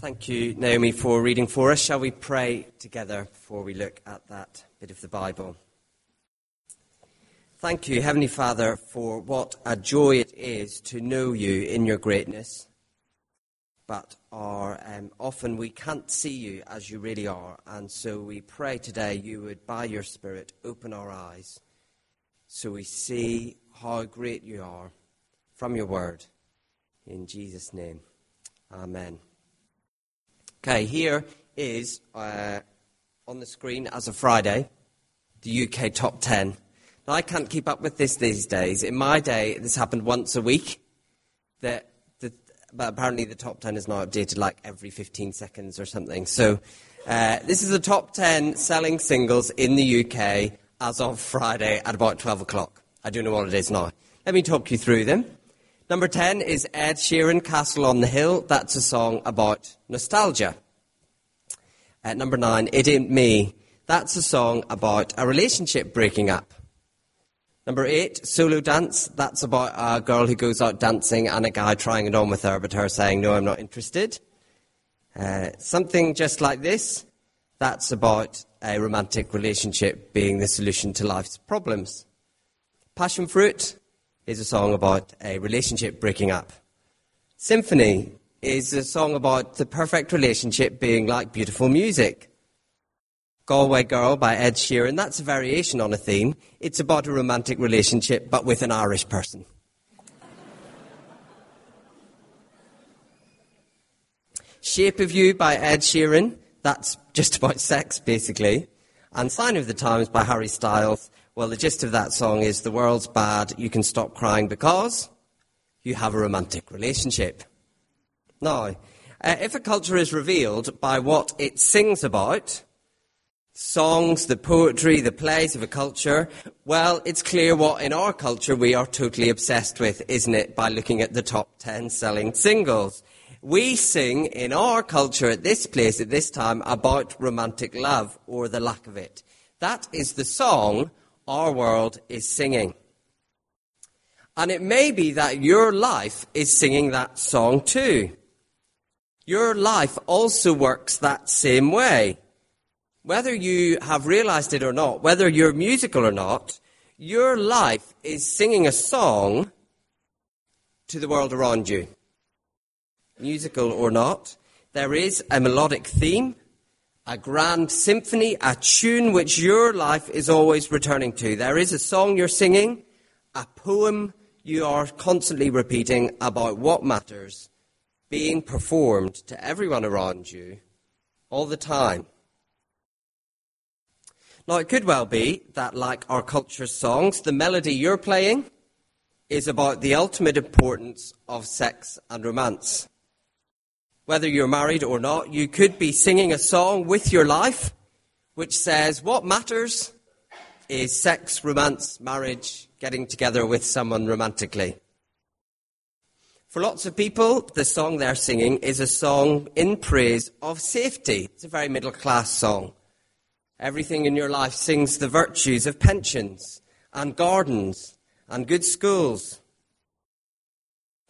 Thank you, Naomi, for reading for us. Shall we pray together before we look at that bit of the Bible? Thank you, Heavenly Father, for what a joy it is to know you in your greatness. But are, um, often we can't see you as you really are. And so we pray today you would, by your Spirit, open our eyes so we see how great you are from your word. In Jesus' name, Amen. Okay, here is uh, on the screen as of Friday the UK top 10. Now, I can't keep up with this these days. In my day, this happened once a week. The, the, but apparently, the top 10 is now updated like every 15 seconds or something. So, uh, this is the top 10 selling singles in the UK as of Friday at about 12 o'clock. I don't know what it is now. Let me talk you through them. Number 10 is Ed Sheeran, Castle on the Hill. That's a song about nostalgia. At number 9, It Ain't Me. That's a song about a relationship breaking up. Number 8, Solo Dance. That's about a girl who goes out dancing and a guy trying it on with her, but her saying, No, I'm not interested. Uh, something just like this. That's about a romantic relationship being the solution to life's problems. Passion Fruit is a song about a relationship breaking up. Symphony is a song about the perfect relationship being like beautiful music. Galway Girl by Ed Sheeran, that's a variation on a theme. It's about a romantic relationship, but with an Irish person. Shape of You by Ed Sheeran, that's just about sex, basically. And Sign of the Times by Harry Styles, well, the gist of that song is the world's bad, you can stop crying because you have a romantic relationship. Now, uh, if a culture is revealed by what it sings about, songs, the poetry, the plays of a culture, well, it's clear what in our culture we are totally obsessed with, isn't it, by looking at the top 10 selling singles. We sing in our culture at this place at this time about romantic love or the lack of it. That is the song our world is singing. And it may be that your life is singing that song too. Your life also works that same way. Whether you have realized it or not, whether you're musical or not, your life is singing a song to the world around you. Musical or not, there is a melodic theme a grand symphony, a tune which your life is always returning to. There is a song you're singing, a poem you are constantly repeating about what matters being performed to everyone around you all the time. Now, it could well be that, like our culture's songs, the melody you're playing is about the ultimate importance of sex and romance whether you're married or not, you could be singing a song with your life which says what matters is sex, romance, marriage, getting together with someone romantically. For lots of people, the song they're singing is a song in praise of safety. It's a very middle class song. Everything in your life sings the virtues of pensions and gardens and good schools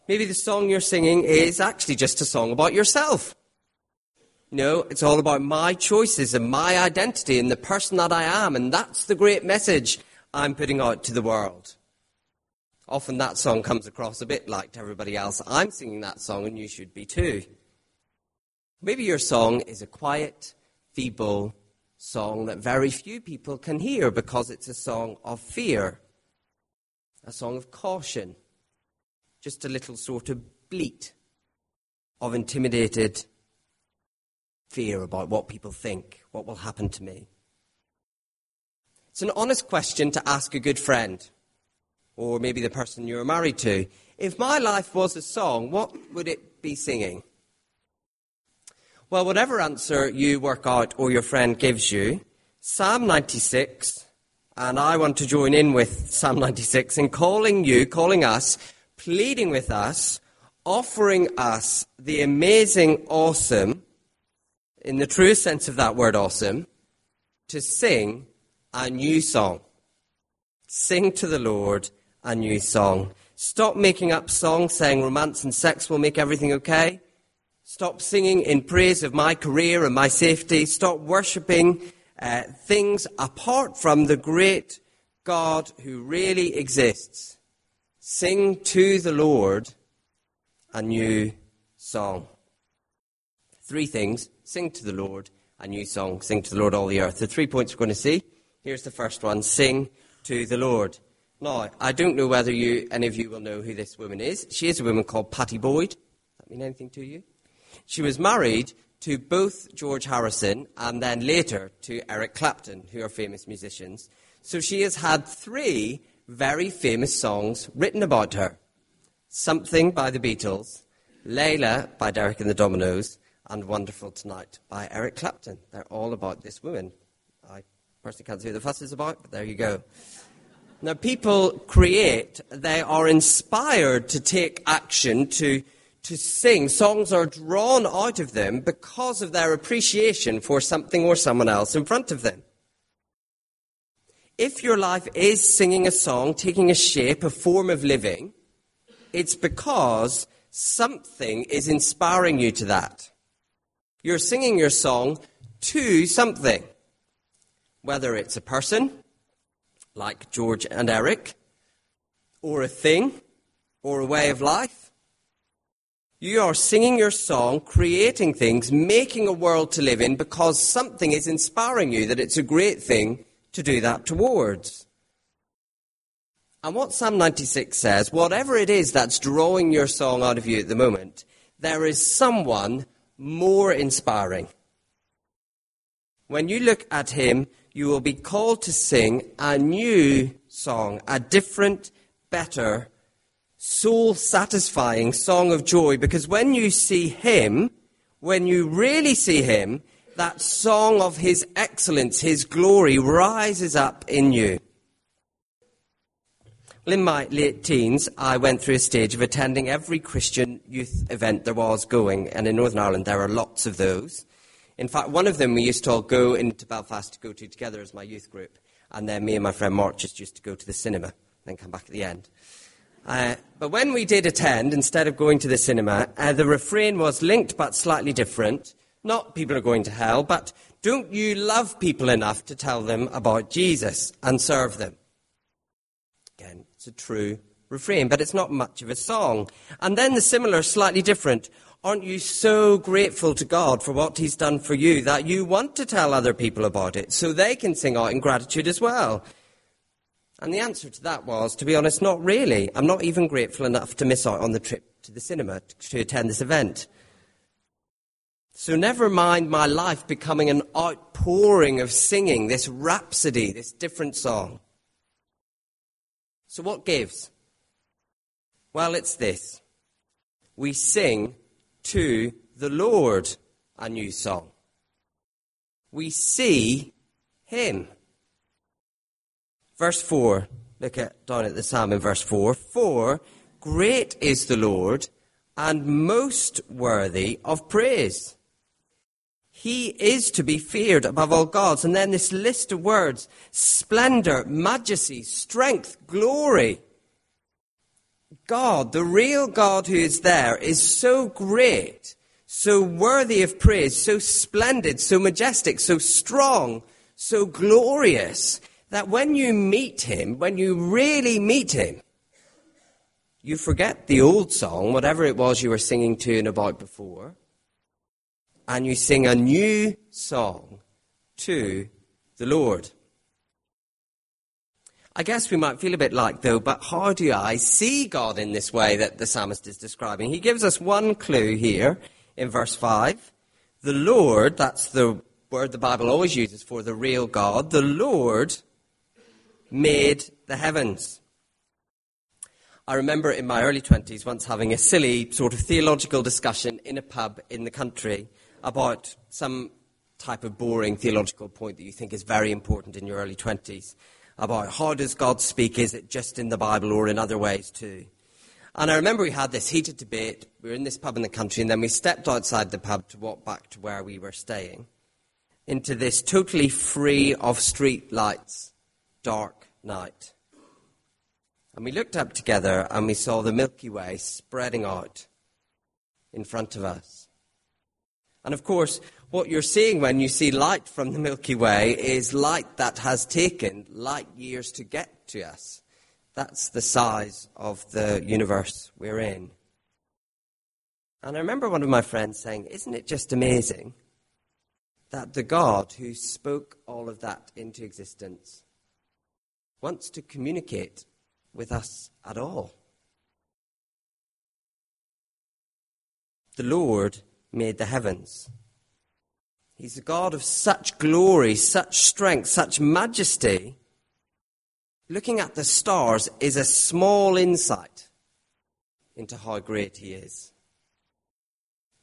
Maybe the song you're singing is actually just a song about yourself. No, it's all about my choices and my identity and the person that I am, and that's the great message I'm putting out to the world. Often that song comes across a bit like to everybody else. I'm singing that song, and you should be too. Maybe your song is a quiet, feeble song that very few people can hear because it's a song of fear, a song of caution just a little sort of bleat of intimidated fear about what people think, what will happen to me. It's an honest question to ask a good friend, or maybe the person you're married to. If my life was a song, what would it be singing? Well, whatever answer you work out or your friend gives you, Psalm 96, and I want to join in with Psalm 96 in calling you, calling us pleading with us, offering us the amazing, awesome, in the true sense of that word awesome, to sing a new song. Sing to the Lord a new song. Stop making up songs saying romance and sex will make everything okay. Stop singing in praise of my career and my safety. Stop worshipping uh, things apart from the great God who really exists. Sing to the Lord a new song. Three things. Sing to the Lord a new song. Sing to the Lord all the earth. The three points we're going to see. Here's the first one. Sing to the Lord. Now, I don't know whether you, any of you will know who this woman is. She is a woman called Pattie Boyd. Does that mean anything to you? She was married to both George Harrison and then later to Eric Clapton, who are famous musicians. So she has had three very famous songs written about her Something by the Beatles, Layla by Derek and the Dominos, and Wonderful Tonight by Eric Clapton. They're all about this woman. I personally can't see what the fuss is about, but there you go. Now, people create, they are inspired to take action, to to sing. Songs are drawn out of them because of their appreciation for something or someone else in front of them. If your life is singing a song, taking a shape, a form of living, it's because something is inspiring you to that. You're singing your song to something. Whether it's a person, like George and Eric, or a thing, or a way of life, you are singing your song, creating things, making a world to live in because something is inspiring you that it's a great thing to do that towards. And what Psalm 96 says, whatever it is that's drawing your song out of you at the moment, there is someone more inspiring. When you look at him, you will be called to sing a new song, a different, better soul satisfying song of joy because when you see Him, when you really see Him, that song of His excellence, His glory rises up in you. Well, in my late teens, I went through a stage of attending every Christian youth event there was going, and in Northern Ireland there are lots of those. In fact, one of them we used to all go into Belfast to go to together as my youth group, and then me and my friend Mark just used to go to the cinema, and then come back at the end. Uh, but when we did attend, instead of going to the cinema, uh, the refrain was linked but slightly different. Not people are going to hell, but don't you love people enough to tell them about Jesus and serve them? Again, it's a true refrain, but it's not much of a song. And then the similar, slightly different. Aren't you so grateful to God for what He's done for you that you want to tell other people about it so they can sing out in gratitude as well? And the answer to that was, to be honest, not really. I'm not even grateful enough to miss out on the trip to the cinema to attend this event. So never mind my life becoming an outpouring of singing, this rhapsody, this different song. So what gives? Well, it's this. We sing to the Lord a new song. We see Him. Verse 4. Look at down at the psalm in verse 4. For great is the Lord and most worthy of praise. He is to be feared above all gods. And then this list of words splendor, majesty, strength, glory. God, the real God who is there, is so great, so worthy of praise, so splendid, so majestic, so strong, so glorious that when you meet him, when you really meet him, you forget the old song, whatever it was you were singing to and about before, and you sing a new song to the Lord. I guess we might feel a bit like, though, but how do I see God in this way that the psalmist is describing? He gives us one clue here in verse 5. The Lord, that's the word the Bible always uses for the real God, the Lord made the heavens. I remember in my early 20s once having a silly sort of theological discussion in a pub in the country about some type of boring theological point that you think is very important in your early 20s about how does God speak? Is it just in the Bible or in other ways too? And I remember we had this heated debate. We were in this pub in the country, and then we stepped outside the pub to walk back to where we were staying into this totally free of street lights, dark night. And we looked up together and we saw the Milky Way spreading out in front of us. And of course, what you're seeing when you see light from the Milky Way is light that has taken light years to get to us. That's the size of the universe we're in. And I remember one of my friends saying, Isn't it just amazing that the God who spoke all of that into existence wants to communicate with us at all? The Lord made the heavens. He's a God of such glory, such strength, such majesty. Looking at the stars is a small insight into how great He is.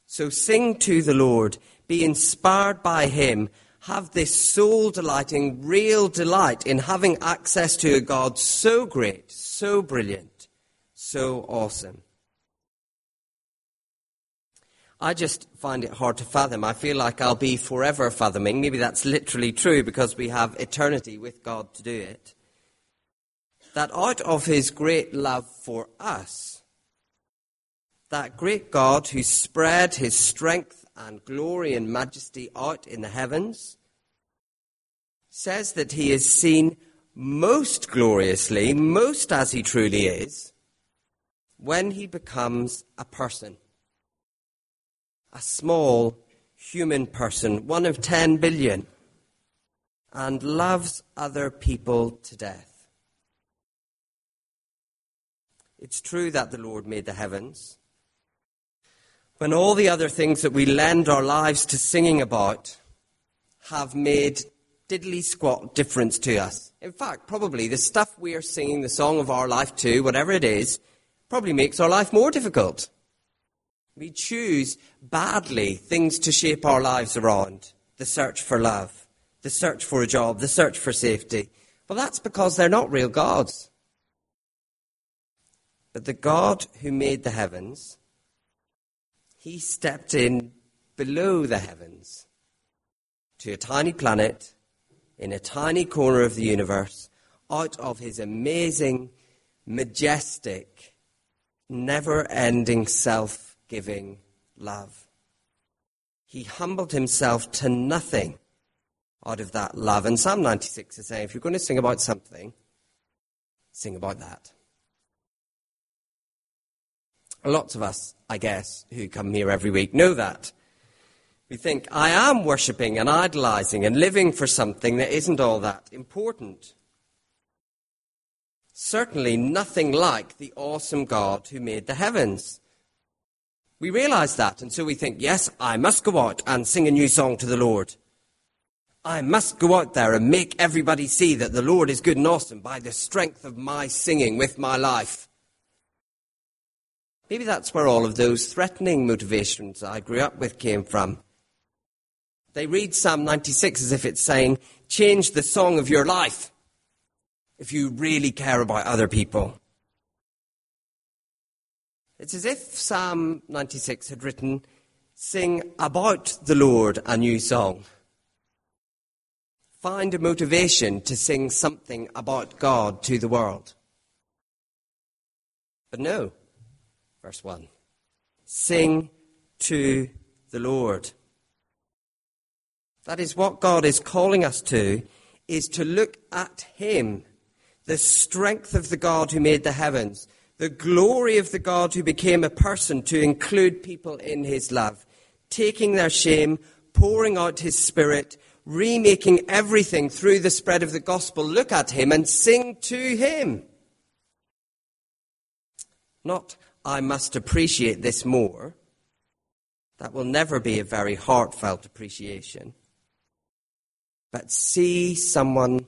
So sing to the Lord, be inspired by Him, have this soul delighting, real delight in having access to a God so great, so brilliant, so awesome. I just find it hard to fathom. I feel like I'll be forever fathoming. Maybe that's literally true because we have eternity with God to do it. That out of his great love for us, that great God who spread his strength and glory and majesty out in the heavens, says that he is seen most gloriously, most as he truly is, when he becomes a person a small human person, one of 10 billion, and loves other people to death. It's true that the Lord made the heavens. When all the other things that we lend our lives to singing about have made diddly squat difference to us. In fact, probably the stuff we are singing the song of our life to, whatever it is, probably makes our life more difficult. We choose badly things to shape our lives around the search for love, the search for a job, the search for safety. Well, that's because they're not real gods. But the God who made the heavens, he stepped in below the heavens to a tiny planet in a tiny corner of the universe out of his amazing, majestic, never ending self giving love. He humbled himself to nothing out of that love. And Psalm 96 is saying if you're going to sing about something, sing about that. Lots of us, I guess, who come here every week know that. We think, I am worshipping and idolizing and living for something that isn't all that important. Certainly nothing like the awesome God who made the heavens. We realize that, and so we think, yes, I must go out and sing a new song to the Lord. I must go out there and make everybody see that the Lord is good and awesome by the strength of my singing with my life. Maybe that's where all of those threatening motivations I grew up with came from. They read Psalm 96 as if it's saying, change the song of your life if you really care about other people. It's as if Psalm 96 had written, Sing about the Lord a new song. Find a motivation to sing something about God to the world. But no, verse 1 Sing to the Lord. That is what God is calling us to, is to look at Him, the strength of the God who made the heavens, the glory of the God who became a person to include people in his love, taking their shame, pouring out his spirit, remaking everything through the spread of the gospel. Look at him and sing to him. Not, I must appreciate this more. That will never be a very heartfelt appreciation. But see someone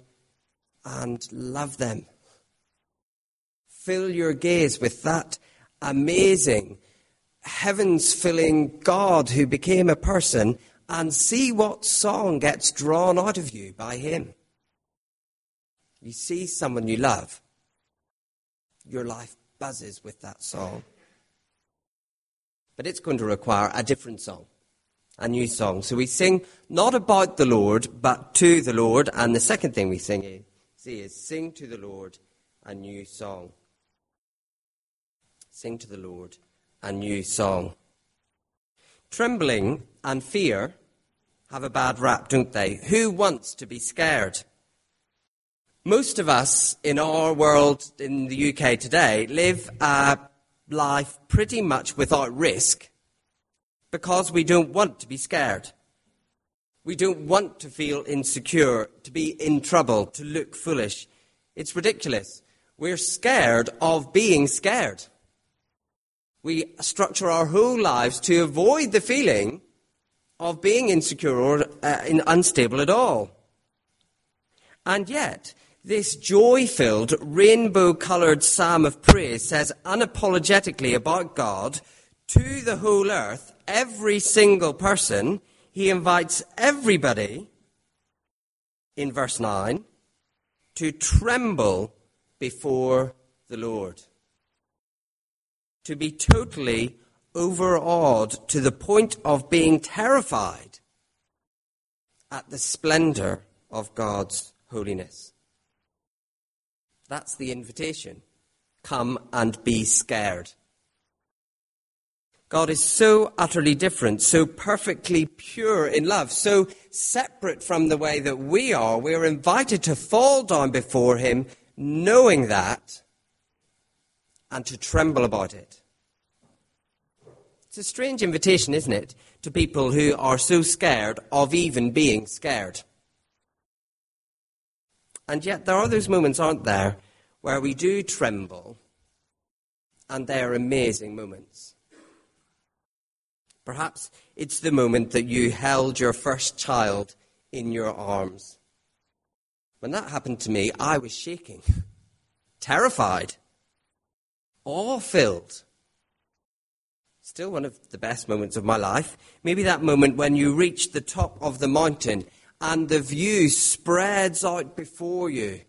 and love them fill your gaze with that amazing, heavens filling God who became a person and see what song gets drawn out of you by Him. You see someone you love, your life buzzes with that song. But it's going to require a different song, a new song. So we sing not about the Lord, but to the Lord. And the second thing we sing is, see is sing to the Lord a new song sing to the Lord a new song. Trembling and fear have a bad rap, don't they? Who wants to be scared? Most of us in our world in the UK today live a life pretty much without risk because we don't want to be scared. We don't want to feel insecure, to be in trouble, to look foolish. It's ridiculous. We're scared of being scared. We structure our whole lives to avoid the feeling of being insecure or uh, unstable at all. And yet, this joy filled, rainbow coloured psalm of praise says unapologetically about God to the whole earth, every single person. He invites everybody, in verse 9, to tremble before the Lord. To be totally overawed to the point of being terrified at the splendor of God's holiness. That's the invitation. Come and be scared. God is so utterly different, so perfectly pure in love, so separate from the way that we are. We are invited to fall down before Him, knowing that, and to tremble about it. It's a strange invitation, isn't it, to people who are so scared of even being scared. And yet, there are those moments, aren't there, where we do tremble, and they are amazing moments. Perhaps it's the moment that you held your first child in your arms. When that happened to me, I was shaking, terrified, awe filled. Still one of the best moments of my life. Maybe that moment when you reach the top of the mountain and the view spreads out before you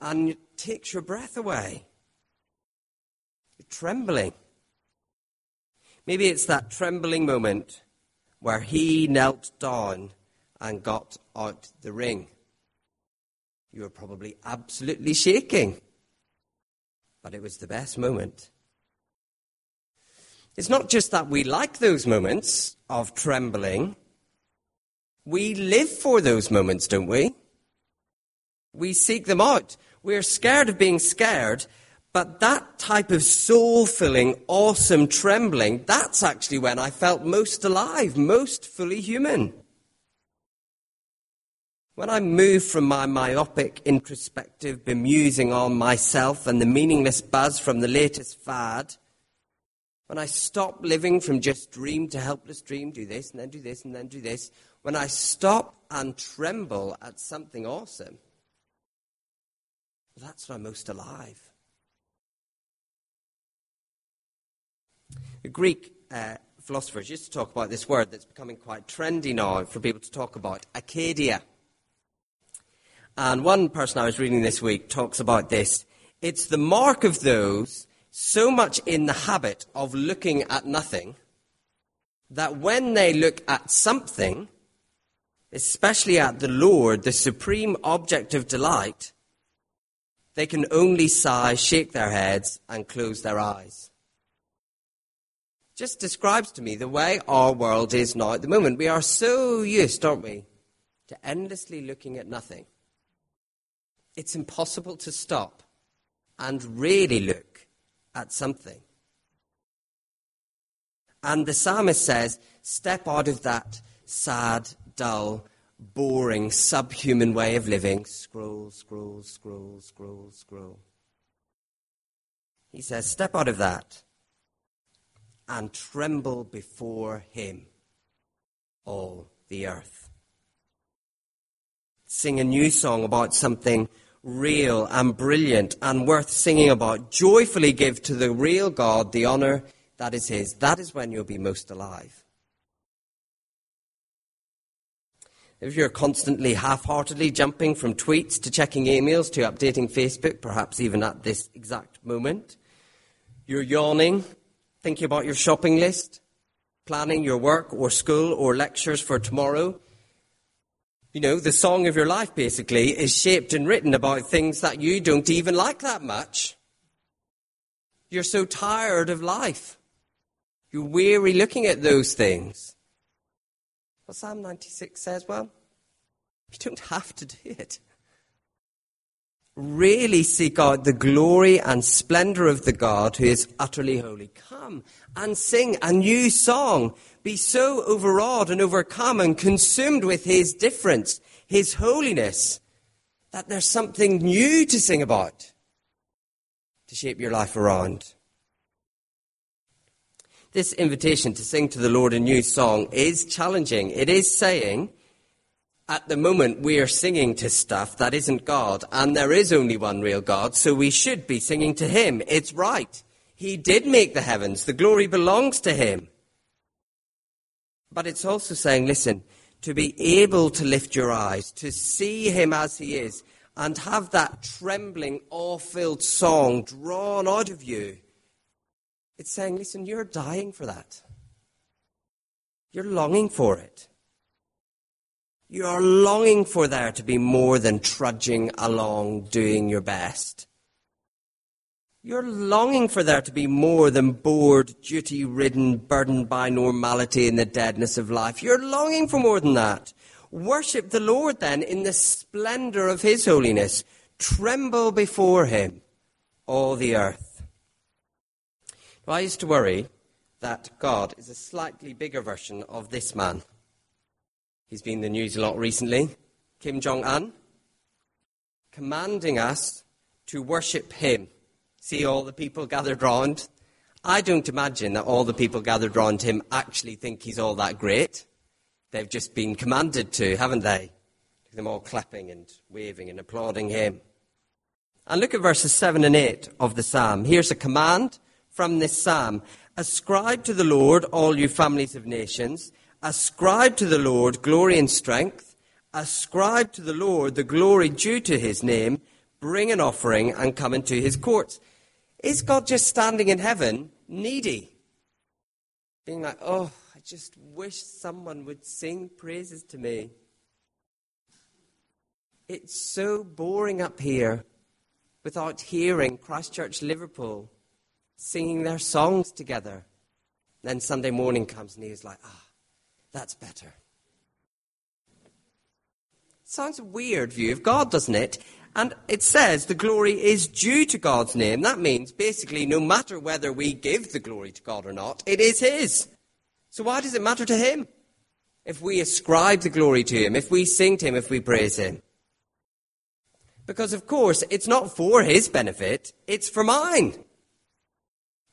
and takes your breath away. You're trembling. Maybe it's that trembling moment where he knelt down and got out the ring. You were probably absolutely shaking, but it was the best moment. It's not just that we like those moments of trembling, we live for those moments, don't we? We seek them out. We're scared of being scared, but that type of soul filling, awesome trembling, that's actually when I felt most alive, most fully human. When I moved from my myopic, introspective bemusing on myself and the meaningless buzz from the latest fad, when I stop living from just dream to helpless dream, do this and then do this and then do this, when I stop and tremble at something awesome, that's when I'm most alive. The Greek uh, philosophers used to talk about this word that's becoming quite trendy now for people to talk about acedia. And one person I was reading this week talks about this. It's the mark of those so much in the habit of looking at nothing that when they look at something, especially at the Lord, the supreme object of delight, they can only sigh, shake their heads, and close their eyes. Just describes to me the way our world is now at the moment. We are so used, aren't we, to endlessly looking at nothing. It's impossible to stop and really look at something. And the psalmist says, step out of that sad, dull, boring, subhuman way of living. Scroll, scroll, scroll, scroll, scroll. He says, step out of that and tremble before him, all the earth. Sing a new song about something real and brilliant and worth singing about. Joyfully give to the real God the honor that is His. That is when you'll be most alive. If you're constantly half heartedly jumping from tweets to checking emails to updating Facebook, perhaps even at this exact moment, you're yawning, thinking about your shopping list, planning your work or school or lectures for tomorrow, you know, the song of your life basically is shaped and written about things that you don't even like that much. You're so tired of life. You're weary looking at those things. Well, Psalm 96 says, well, you don't have to do it. Really seek out the glory and splendor of the God who is utterly holy. Come and sing a new song. Be so overawed and overcome and consumed with his difference, his holiness, that there's something new to sing about to shape your life around. This invitation to sing to the Lord a new song is challenging. It is saying, at the moment we are singing to stuff that isn't God, and there is only one real God, so we should be singing to Him. It's right. He did make the heavens. The glory belongs to Him. But it's also saying, listen, to be able to lift your eyes, to see Him as He is, and have that trembling, awe filled song drawn out of you it's saying, listen, you're dying for that. You're longing for it. You are longing for there to be more than trudging along doing your best. You're longing for there to be more than bored, duty ridden, burdened by normality and the deadness of life. You're longing for more than that. Worship the Lord then in the splendor of His holiness. Tremble before Him, all the earth. I used to worry that God is a slightly bigger version of this man. He's been in the news a lot recently, Kim Jong un, commanding us to worship him. See all the people gathered round. I don't imagine that all the people gathered round him actually think he's all that great. They've just been commanded to, haven't they? Them all clapping and waving and applauding him. And look at verses 7 and 8 of the psalm. Here's a command from this psalm Ascribe to the Lord, all you families of nations. Ascribe to the Lord glory and strength. Ascribe to the Lord the glory due to his name. Bring an offering and come into his courts. Is God just standing in heaven, needy? Being like, oh, I just wish someone would sing praises to me. It's so boring up here without hearing Christchurch Liverpool singing their songs together. Then Sunday morning comes and he's like, ah, that's better. Sounds a weird view of God, doesn't it? And it says the glory is due to God's name. That means basically no matter whether we give the glory to God or not, it is His. So why does it matter to Him? If we ascribe the glory to Him, if we sing to Him, if we praise Him. Because of course, it's not for His benefit, it's for mine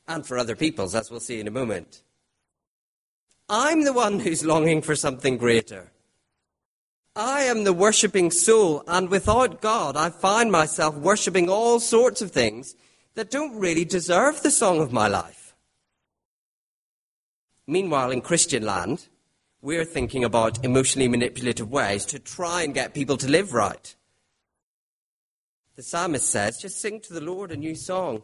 and for other people's, as we'll see in a moment. I'm the one who's longing for something greater. I am the worshipping soul, and without God, I find myself worshipping all sorts of things that don't really deserve the song of my life. Meanwhile, in Christian land, we're thinking about emotionally manipulative ways to try and get people to live right. The psalmist says, just sing to the Lord a new song.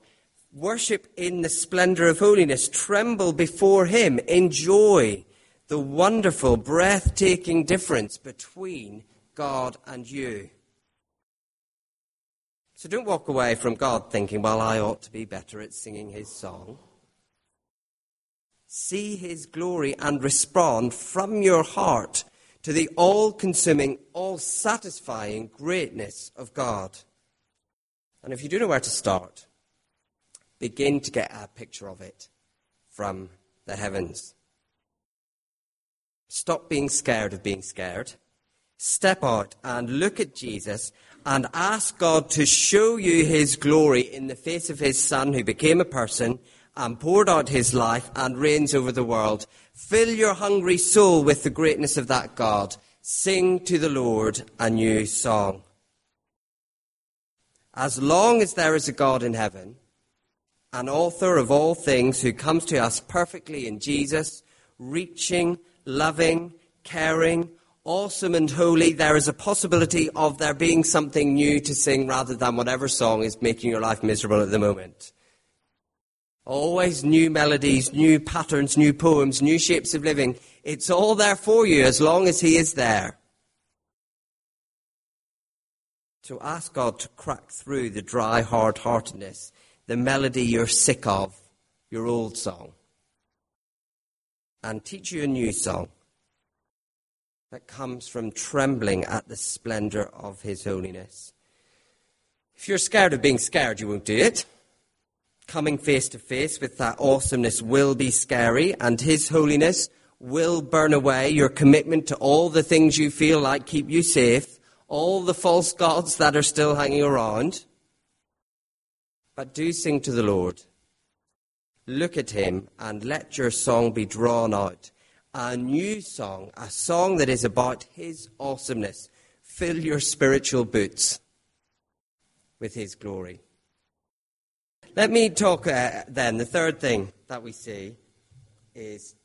Worship in the splendor of holiness. Tremble before Him. Enjoy the wonderful, breathtaking difference between God and you. So don't walk away from God thinking, well, I ought to be better at singing His song. See His glory and respond from your heart to the all consuming, all satisfying greatness of God. And if you don't know where to start, begin to get a picture of it from the heavens. Stop being scared of being scared. Step out and look at Jesus and ask God to show you his glory in the face of his Son who became a person and poured out his life and reigns over the world. Fill your hungry soul with the greatness of that God. Sing to the Lord a new song. As long as there is a God in heaven, an author of all things who comes to us perfectly in Jesus, reaching, loving, caring, awesome and holy, there is a possibility of there being something new to sing rather than whatever song is making your life miserable at the moment. Always new melodies, new patterns, new poems, new shapes of living. It's all there for you as long as He is there. So ask God to crack through the dry hard heartedness the melody you're sick of, your old song. and teach you a new song that comes from trembling at the splendor of his holiness. If you're scared of being scared, you won't do it. Coming face to face with that awesomeness will be scary, and his holiness will burn away your commitment to all the things you feel like keep you safe, all the false gods that are still hanging around. But do sing to the Lord. Look at him and let your song be drawn out. A new song, a song that is about his awesomeness. Fill your spiritual boots with his glory. Let me talk uh, then. The third thing that we see is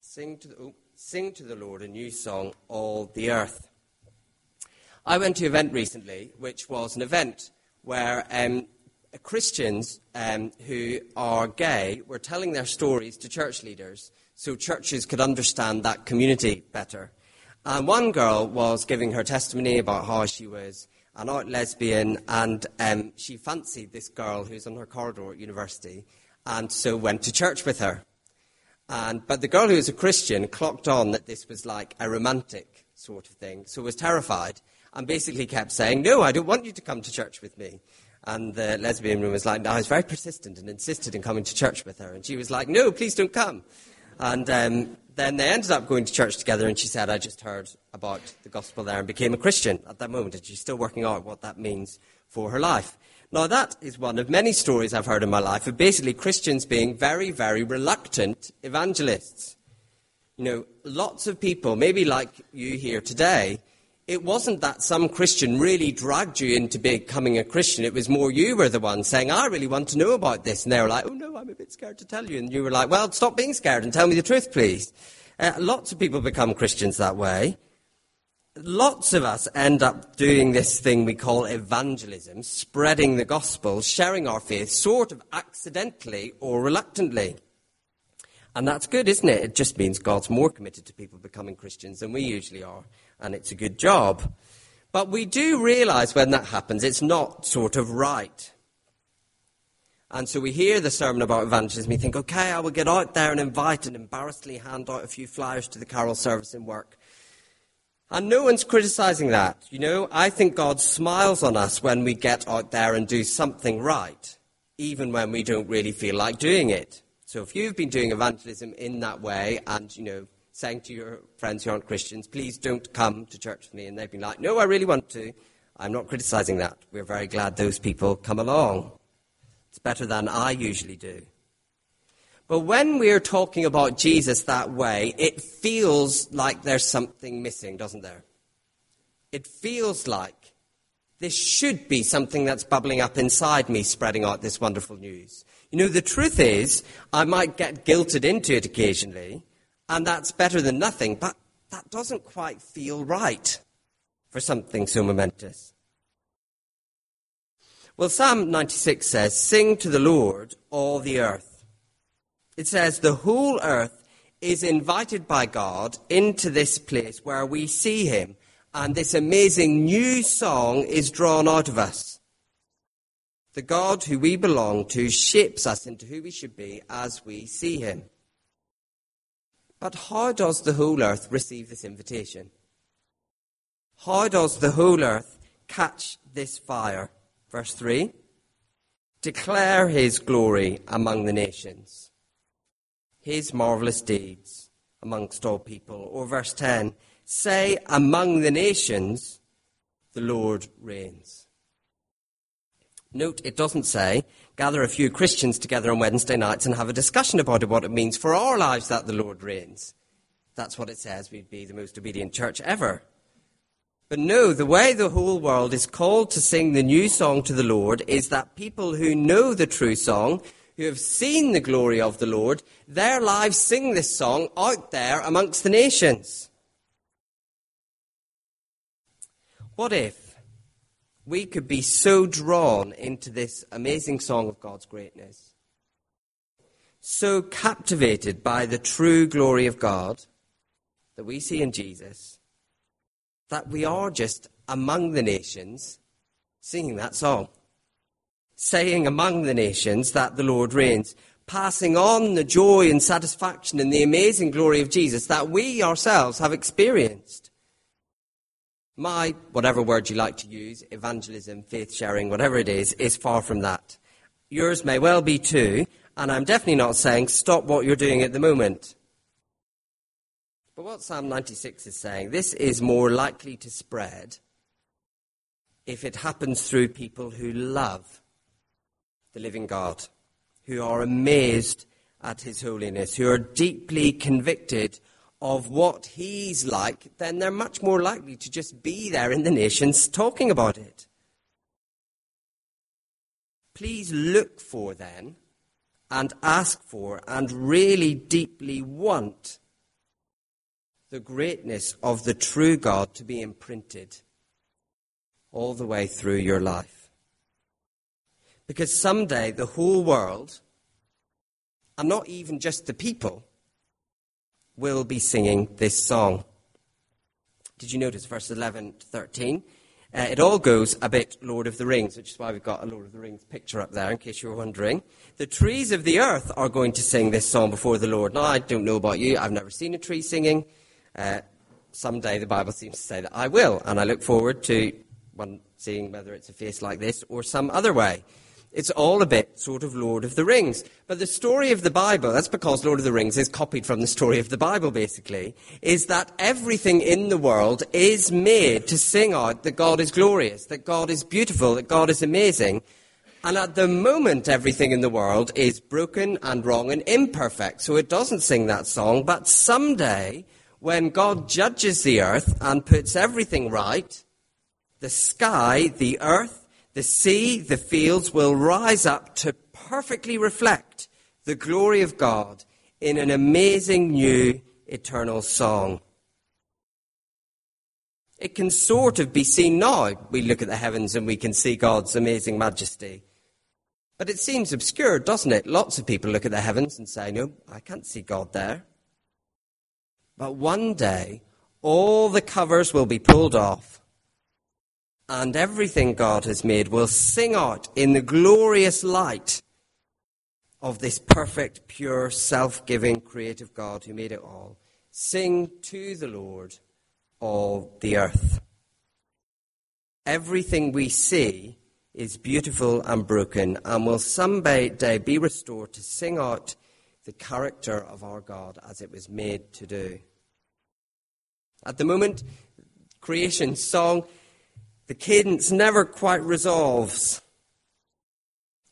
sing to, the, oh, sing to the Lord a new song, all the earth. I went to an event recently, which was an event where um, Christians um, who are gay were telling their stories to church leaders so churches could understand that community better. And one girl was giving her testimony about how she was an out lesbian and um, she fancied this girl who's on her corridor at university and so went to church with her. And, but the girl who was a Christian clocked on that this was like a romantic sort of thing, so was terrified and basically kept saying, No, I don't want you to come to church with me. And the lesbian woman was like, no, I was very persistent and insisted in coming to church with her. And she was like, no, please don't come. And um, then they ended up going to church together, and she said, I just heard about the gospel there and became a Christian at that moment. And she's still working out what that means for her life. Now, that is one of many stories I've heard in my life of basically Christians being very, very reluctant evangelists. You know, lots of people, maybe like you here today, it wasn't that some Christian really dragged you into becoming a Christian. It was more you were the one saying, I really want to know about this. And they were like, oh no, I'm a bit scared to tell you. And you were like, well, stop being scared and tell me the truth, please. Uh, lots of people become Christians that way. Lots of us end up doing this thing we call evangelism, spreading the gospel, sharing our faith, sort of accidentally or reluctantly. And that's good, isn't it? It just means God's more committed to people becoming Christians than we usually are and it's a good job. But we do realize when that happens, it's not sort of right. And so we hear the sermon about evangelism, we think, okay, I will get out there and invite and embarrassedly hand out a few flyers to the carol service in work. And no one's criticizing that. You know, I think God smiles on us when we get out there and do something right, even when we don't really feel like doing it. So if you've been doing evangelism in that way and, you know, saying to your friends who aren't Christians, please don't come to church with me. And they've been like, no, I really want to. I'm not criticizing that. We're very glad those people come along. It's better than I usually do. But when we're talking about Jesus that way, it feels like there's something missing, doesn't there? It feels like this should be something that's bubbling up inside me, spreading out this wonderful news. You know, the truth is, I might get guilted into it occasionally, and that's better than nothing, but that doesn't quite feel right for something so momentous. Well, Psalm 96 says, Sing to the Lord, all the earth. It says, The whole earth is invited by God into this place where we see Him, and this amazing new song is drawn out of us. The God who we belong to shapes us into who we should be as we see Him. But how does the whole earth receive this invitation? How does the whole earth catch this fire? Verse 3 Declare his glory among the nations, his marvelous deeds amongst all people. Or verse 10 Say among the nations, the Lord reigns. Note it doesn't say gather a few Christians together on Wednesday nights and have a discussion about what it means for our lives that the Lord reigns. That's what it says. We'd be the most obedient church ever. But no, the way the whole world is called to sing the new song to the Lord is that people who know the true song, who have seen the glory of the Lord, their lives sing this song out there amongst the nations. What if we could be so drawn into this amazing song of God's greatness, so captivated by the true glory of God that we see in Jesus, that we are just among the nations singing that song, saying among the nations that the Lord reigns. passing on the joy and satisfaction and the amazing glory of Jesus that we ourselves have experienced. My, whatever word you like to use, evangelism, faith sharing, whatever it is, is far from that. Yours may well be too, and I'm definitely not saying stop what you're doing at the moment. But what Psalm 96 is saying, this is more likely to spread if it happens through people who love the living God, who are amazed at his holiness, who are deeply convicted of what he's like, then they're much more likely to just be there in the nations talking about it. Please look for then and ask for and really deeply want the greatness of the true God to be imprinted all the way through your life. Because someday the whole world, and not even just the people, will be singing this song. Did you notice verse 11 to 13? Uh, it all goes a bit Lord of the Rings, which is why we've got a Lord of the Rings picture up there, in case you were wondering. The trees of the earth are going to sing this song before the Lord. Now, I don't know about you, I've never seen a tree singing. Uh, someday the Bible seems to say that I will, and I look forward to one seeing whether it's a face like this or some other way. It's all a bit sort of Lord of the Rings. But the story of the Bible, that's because Lord of the Rings is copied from the story of the Bible, basically, is that everything in the world is made to sing out that God is glorious, that God is beautiful, that God is amazing. And at the moment, everything in the world is broken and wrong and imperfect. So it doesn't sing that song. But someday, when God judges the earth and puts everything right, the sky, the earth, the sea, the fields will rise up to perfectly reflect the glory of God in an amazing new eternal song. It can sort of be seen now. We look at the heavens and we can see God's amazing majesty. But it seems obscure, doesn't it? Lots of people look at the heavens and say, No, I can't see God there. But one day, all the covers will be pulled off and everything God has made will sing out in the glorious light of this perfect, pure, self giving, creative God who made it all. Sing to the Lord, all the earth. Everything we see is beautiful and broken and will someday be restored to sing out the character of our God as it was made to do. At the moment, creation song the cadence never quite resolves.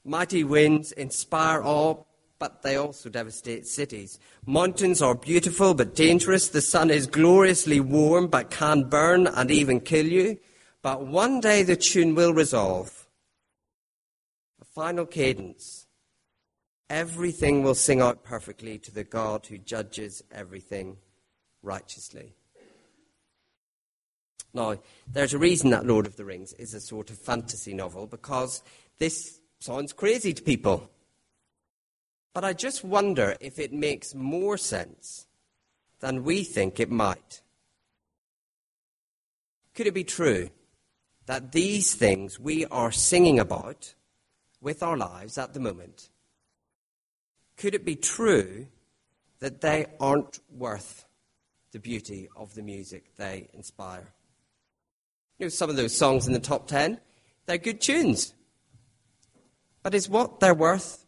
Mighty winds inspire awe, but they also devastate cities. Mountains are beautiful but dangerous. The sun is gloriously warm but can burn and even kill you. But one day the tune will resolve. A final cadence. Everything will sing out perfectly to the God who judges everything righteously. Now, there's a reason that Lord of the Rings is a sort of fantasy novel because this sounds crazy to people. But I just wonder if it makes more sense than we think it might. Could it be true that these things we are singing about with our lives at the moment, could it be true that they aren't worth the beauty of the music they inspire? You know, some of those songs in the top ten, they're good tunes. But is what they're worth,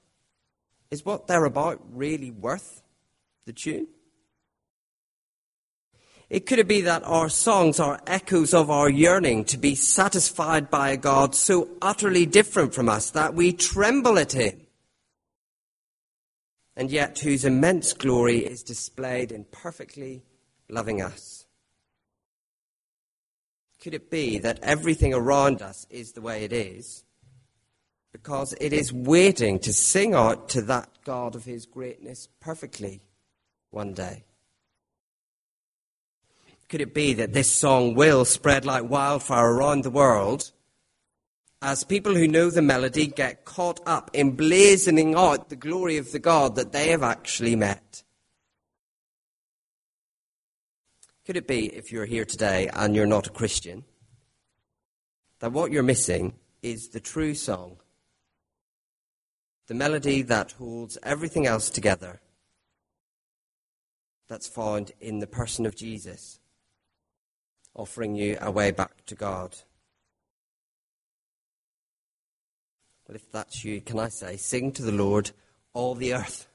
is what they're about really worth the tune? It could be that our songs are echoes of our yearning to be satisfied by a God so utterly different from us that we tremble at Him, and yet whose immense glory is displayed in perfectly loving us. Could it be that everything around us is the way it is? Because it is waiting to sing out to that God of his greatness perfectly one day. Could it be that this song will spread like wildfire around the world as people who know the melody get caught up in blazoning out the glory of the God that they have actually met? Could it be, if you're here today and you're not a Christian, that what you're missing is the true song? the melody that holds everything else together, that's found in the person of Jesus, offering you a way back to God. But if that's you, can I say, sing to the Lord, all the earth.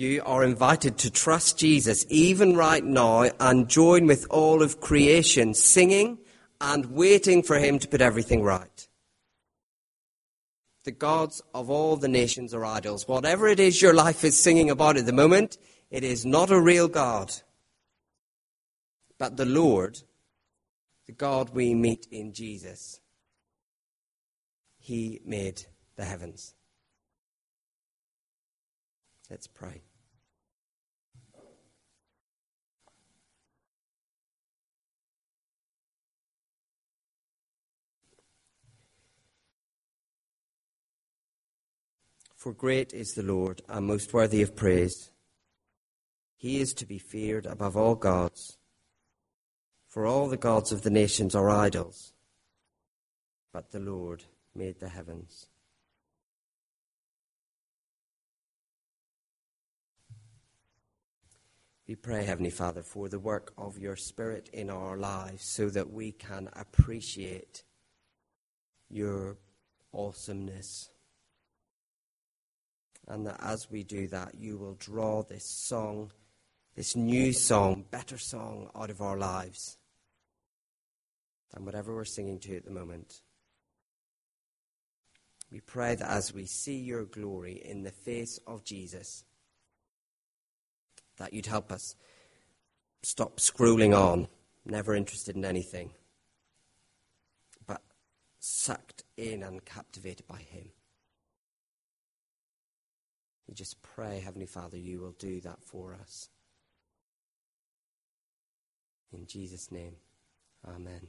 You are invited to trust Jesus even right now and join with all of creation, singing and waiting for him to put everything right. The gods of all the nations are idols. Whatever it is your life is singing about at the moment, it is not a real God. But the Lord, the God we meet in Jesus, he made the heavens. Let's pray. For great is the Lord, and most worthy of praise. He is to be feared above all gods. For all the gods of the nations are idols, but the Lord made the heavens. We pray, Heavenly Father, for the work of your Spirit in our lives so that we can appreciate your awesomeness. And that as we do that, you will draw this song, this new song, better song out of our lives than whatever we're singing to at the moment. We pray that as we see your glory in the face of Jesus, that you'd help us stop scrolling on, never interested in anything, but sucked in and captivated by Him. We just pray, Heavenly Father, you will do that for us. In Jesus' name, Amen.